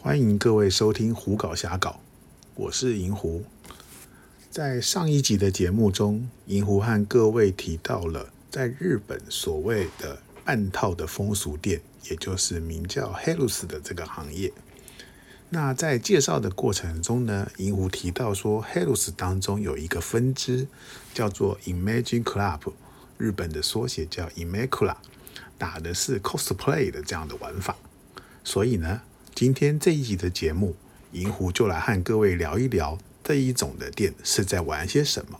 欢迎各位收听《胡搞瞎搞》，我是银狐。在上一集的节目中，银狐和各位提到了在日本所谓的半套的风俗店，也就是名叫 Helus 的这个行业。那在介绍的过程中呢，银狐提到说，Helus 当中有一个分支叫做 Imagine Club，日本的缩写叫 Imacula，打的是 cosplay 的这样的玩法。所以呢，今天这一集的节目，银狐就来和各位聊一聊这一种的店是在玩些什么。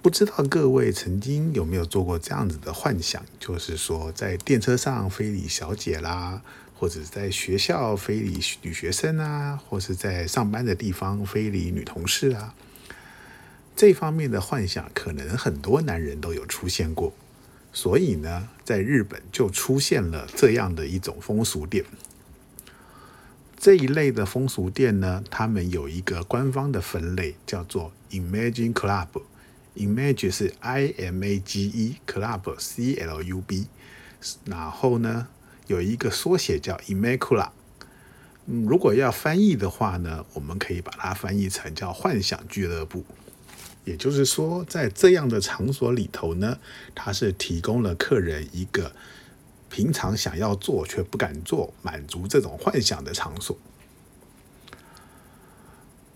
不知道各位曾经有没有做过这样子的幻想，就是说在电车上非礼小姐啦，或者在学校非礼女学生啊，或是在上班的地方非礼女同事啊，这方面的幻想，可能很多男人都有出现过。所以呢，在日本就出现了这样的一种风俗店。这一类的风俗店呢，他们有一个官方的分类，叫做 Imagine Club。Image 是 I M A G E，Club C L U B。然后呢，有一个缩写叫 Imacula。嗯，如果要翻译的话呢，我们可以把它翻译成叫幻想俱乐部。也就是说，在这样的场所里头呢，它是提供了客人一个平常想要做却不敢做、满足这种幻想的场所。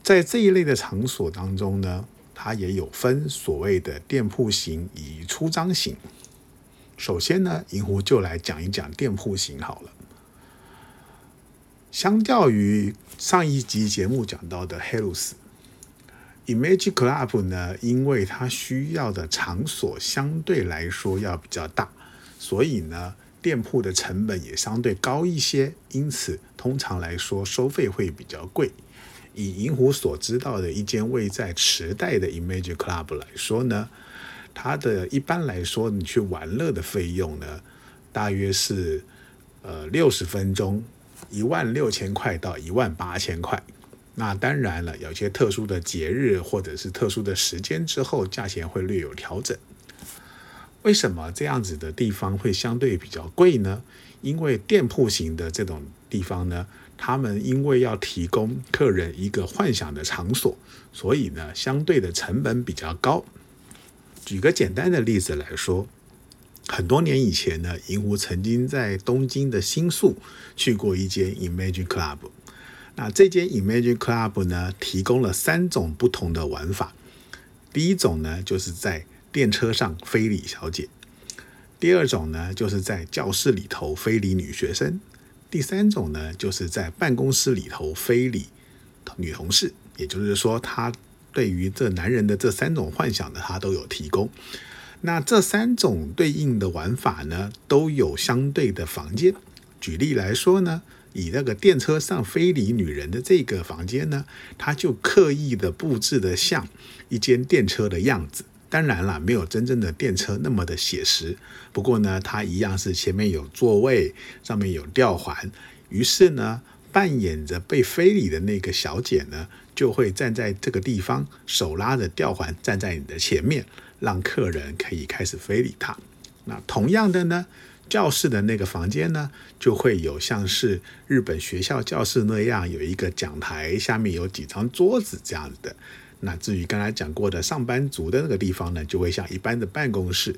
在这一类的场所当中呢，它也有分所谓的店铺型以及出张型。首先呢，银狐就来讲一讲店铺型好了。相较于上一集节目讲到的 Helus。Image Club 呢，因为它需要的场所相对来说要比较大，所以呢，店铺的成本也相对高一些，因此通常来说收费会比较贵。以银狐所知道的一间位在池袋的 Image Club 来说呢，它的一般来说你去玩乐的费用呢，大约是呃六十分钟一万六千块到一万八千块。那当然了，有些特殊的节日或者是特殊的时间之后，价钱会略有调整。为什么这样子的地方会相对比较贵呢？因为店铺型的这种地方呢，他们因为要提供客人一个幻想的场所，所以呢，相对的成本比较高。举个简单的例子来说，很多年以前呢，银狐曾经在东京的新宿去过一间 Imagine Club。那这间 Imagine Club 呢，提供了三种不同的玩法。第一种呢，就是在电车上非礼小姐；第二种呢，就是在教室里头非礼女学生；第三种呢，就是在办公室里头非礼女同事。也就是说，他对于这男人的这三种幻想呢，他都有提供。那这三种对应的玩法呢，都有相对的房间。举例来说呢。以那个电车上非礼女人的这个房间呢，它就刻意的布置的像一间电车的样子。当然了，没有真正的电车那么的写实。不过呢，它一样是前面有座位，上面有吊环。于是呢，扮演着被非礼的那个小姐呢，就会站在这个地方，手拉着吊环站在你的前面，让客人可以开始非礼她。那同样的呢？教室的那个房间呢，就会有像是日本学校教室那样，有一个讲台，下面有几张桌子这样子的。那至于刚才讲过的上班族的那个地方呢，就会像一般的办公室。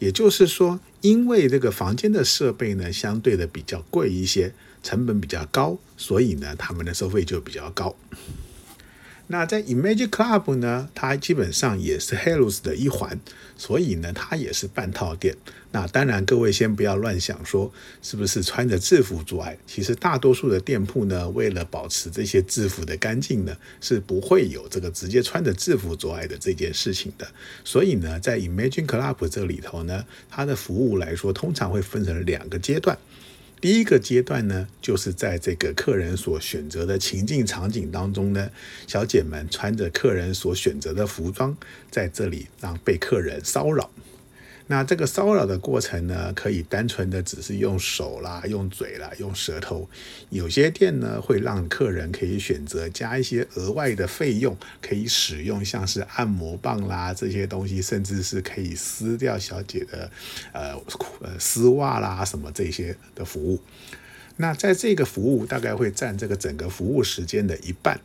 也就是说，因为这个房间的设备呢，相对的比较贵一些，成本比较高，所以呢，他们的收费就比较高。那在 Imagine Club 呢，它基本上也是 Helus 的一环，所以呢，它也是半套店。那当然，各位先不要乱想说是不是穿着制服做爱。其实大多数的店铺呢，为了保持这些制服的干净呢，是不会有这个直接穿着制服做爱的这件事情的。所以呢，在 Imagine Club 这里头呢，它的服务来说，通常会分成两个阶段。第一个阶段呢，就是在这个客人所选择的情境场景当中呢，小姐们穿着客人所选择的服装，在这里让被客人骚扰。那这个骚扰的过程呢，可以单纯的只是用手啦、用嘴啦、用舌头。有些店呢，会让客人可以选择加一些额外的费用，可以使用像是按摩棒啦这些东西，甚至是可以撕掉小姐的呃呃丝袜啦什么这些的服务。那在这个服务大概会占这个整个服务时间的一半。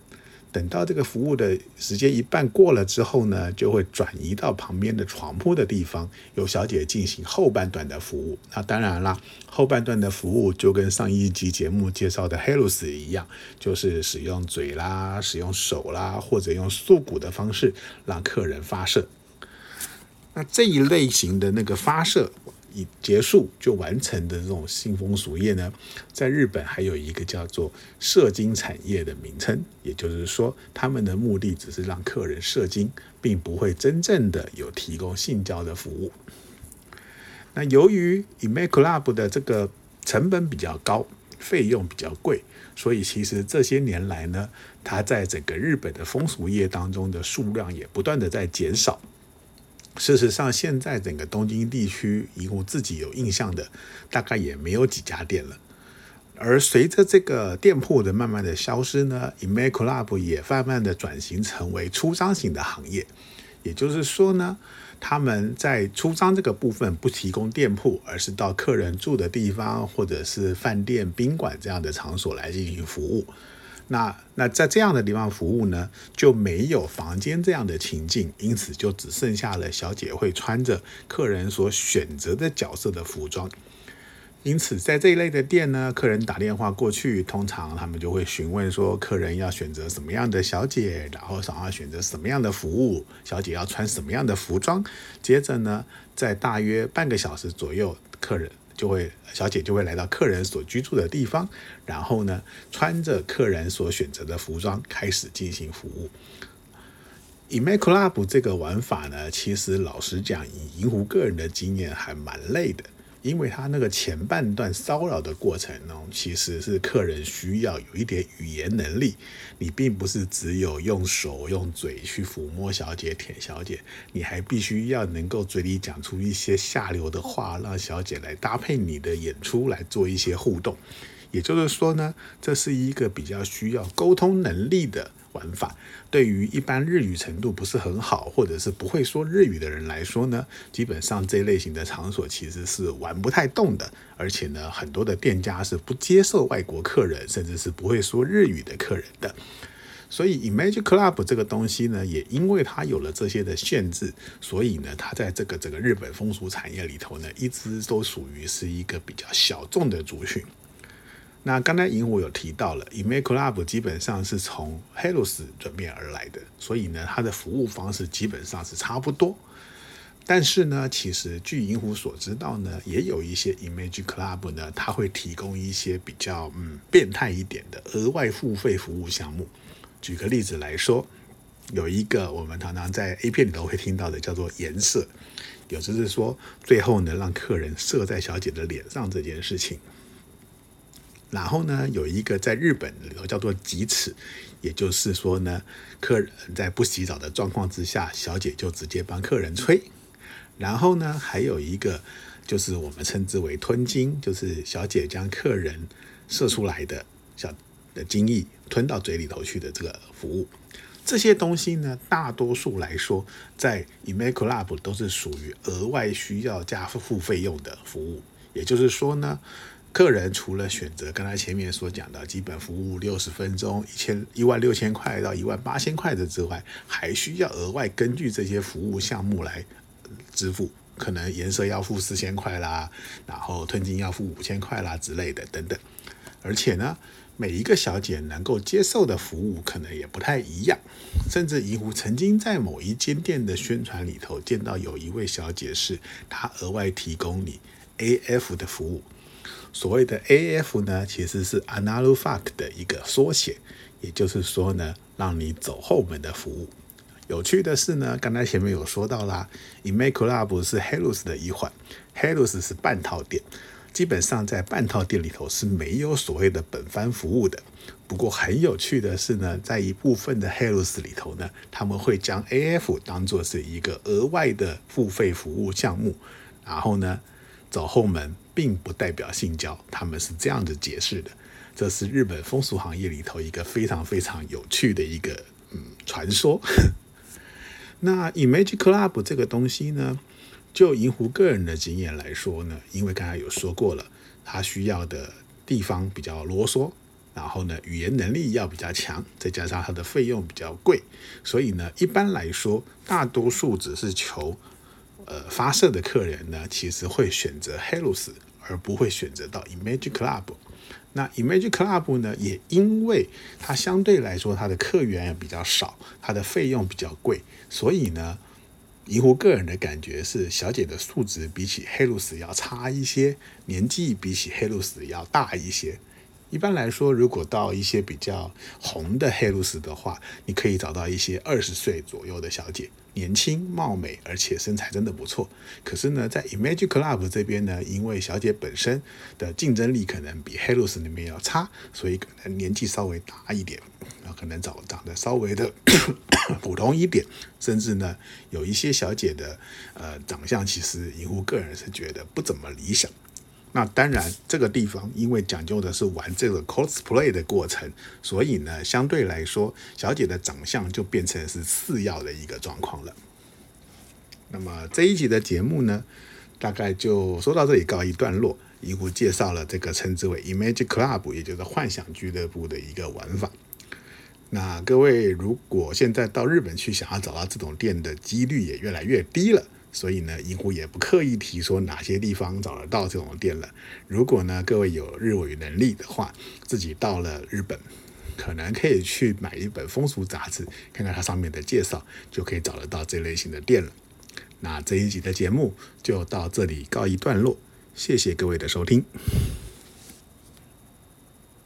等到这个服务的时间一半过了之后呢，就会转移到旁边的床铺的地方，由小姐进行后半段的服务。那当然啦，后半段的服务就跟上一集节目介绍的 Helus 一样，就是使用嘴啦、使用手啦，或者用束骨的方式让客人发射。那这一类型的那个发射。已结束就完成的这种性风俗业呢，在日本还有一个叫做射精产业的名称，也就是说，他们的目的只是让客人射精，并不会真正的有提供性交的服务。那由于 i m a Club 的这个成本比较高，费用比较贵，所以其实这些年来呢，它在整个日本的风俗业当中的数量也不断的在减少。事实上，现在整个东京地区，以我自己有印象的，大概也没有几家店了。而随着这个店铺的慢慢的消失呢 i m a Club 也慢慢的转型成为出张型的行业。也就是说呢，他们在出张这个部分不提供店铺，而是到客人住的地方或者是饭店、宾馆这样的场所来进行服务。那那在这样的地方服务呢，就没有房间这样的情境，因此就只剩下了小姐会穿着客人所选择的角色的服装。因此，在这一类的店呢，客人打电话过去，通常他们就会询问说，客人要选择什么样的小姐，然后想要选择什么样的服务，小姐要穿什么样的服装。接着呢，在大约半个小时左右，客人。就会小姐就会来到客人所居住的地方，然后呢，穿着客人所选择的服装开始进行服务。以 Make Club 这个玩法呢，其实老实讲，以银狐个人的经验还蛮累的。因为他那个前半段骚扰的过程呢，其实是客人需要有一点语言能力，你并不是只有用手用嘴去抚摸小姐、舔小姐，你还必须要能够嘴里讲出一些下流的话，让小姐来搭配你的演出来做一些互动。也就是说呢，这是一个比较需要沟通能力的。玩法对于一般日语程度不是很好，或者是不会说日语的人来说呢，基本上这类型的场所其实是玩不太动的。而且呢，很多的店家是不接受外国客人，甚至是不会说日语的客人的。所以，Image Club 这个东西呢，也因为它有了这些的限制，所以呢，它在这个整个日本风俗产业里头呢，一直都属于是一个比较小众的族群。那刚才银狐有提到了，Image Club 基本上是从 Hellos 转变而来的，所以呢，它的服务方式基本上是差不多。但是呢，其实据银狐所知道呢，也有一些 Image Club 呢，它会提供一些比较嗯变态一点的额外付费服务项目。举个例子来说，有一个我们常常在 A 片里头会听到的，叫做颜色，有就是说最后呢，让客人射在小姐的脸上这件事情。然后呢，有一个在日本里头叫做“挤齿”，也就是说呢，客人在不洗澡的状况之下，小姐就直接帮客人吹。然后呢，还有一个就是我们称之为“吞精”，就是小姐将客人射出来的小的精液吞到嘴里头去的这个服务。这些东西呢，大多数来说，在 Image Club 都是属于额外需要加付费用的服务。也就是说呢。客人除了选择刚才前面所讲的基本服务六十分钟一千一万六千块到一万八千块的之外，还需要额外根据这些服务项目来支付，可能颜色要付四千块啦，然后吞金要付五千块啦之类的等等。而且呢，每一个小姐能够接受的服务可能也不太一样，甚至银狐曾经在某一间店的宣传里头见到有一位小姐是她额外提供你 AF 的服务。所谓的 AF 呢，其实是 Analog Fuck 的一个缩写，也就是说呢，让你走后门的服务。有趣的是呢，刚才前面有说到啦，Image Club 是 Hellos 的一环，Hellos 是半套店，基本上在半套店里头是没有所谓的本番服务的。不过很有趣的是呢，在一部分的 Hellos 里头呢，他们会将 AF 当做是一个额外的付费服务项目，然后呢，走后门。并不代表性交，他们是这样子解释的。这是日本风俗行业里头一个非常非常有趣的一个嗯传说。那 Image Club 这个东西呢，就银湖个人的经验来说呢，因为刚才有说过了，他需要的地方比较啰嗦，然后呢语言能力要比较强，再加上它的费用比较贵，所以呢一般来说，大多数只是求呃发射的客人呢，其实会选择 Hellos，而不会选择到 Image Club。那 Image Club 呢，也因为它相对来说它的客源比较少，它的费用比较贵，所以呢。银狐个人的感觉是，小姐的素质比起黑露丝要差一些，年纪比起黑露丝要大一些。一般来说，如果到一些比较红的黑露丝的话，你可以找到一些二十岁左右的小姐，年轻貌美，而且身材真的不错。可是呢，在 Image Club 这边呢，因为小姐本身的竞争力可能比黑露丝那边要差，所以可能年纪稍微大一点，啊可能长长得稍微的 普通一点，甚至呢，有一些小姐的呃长相，其实银狐个人是觉得不怎么理想。那当然，这个地方因为讲究的是玩这个 cosplay 的过程，所以呢，相对来说，小姐的长相就变成是次要的一个状况了。那么这一集的节目呢，大概就说到这里告一段落。一壶介绍了这个称之为 Image Club，也就是幻想俱乐部的一个玩法。那各位如果现在到日本去，想要找到这种店的几率也越来越低了。所以呢，银狐也不刻意提说哪些地方找得到这种店了。如果呢，各位有日语能力的话，自己到了日本，可能可以去买一本风俗杂志，看看它上面的介绍，就可以找得到这类型的店了。那这一集的节目就到这里告一段落，谢谢各位的收听。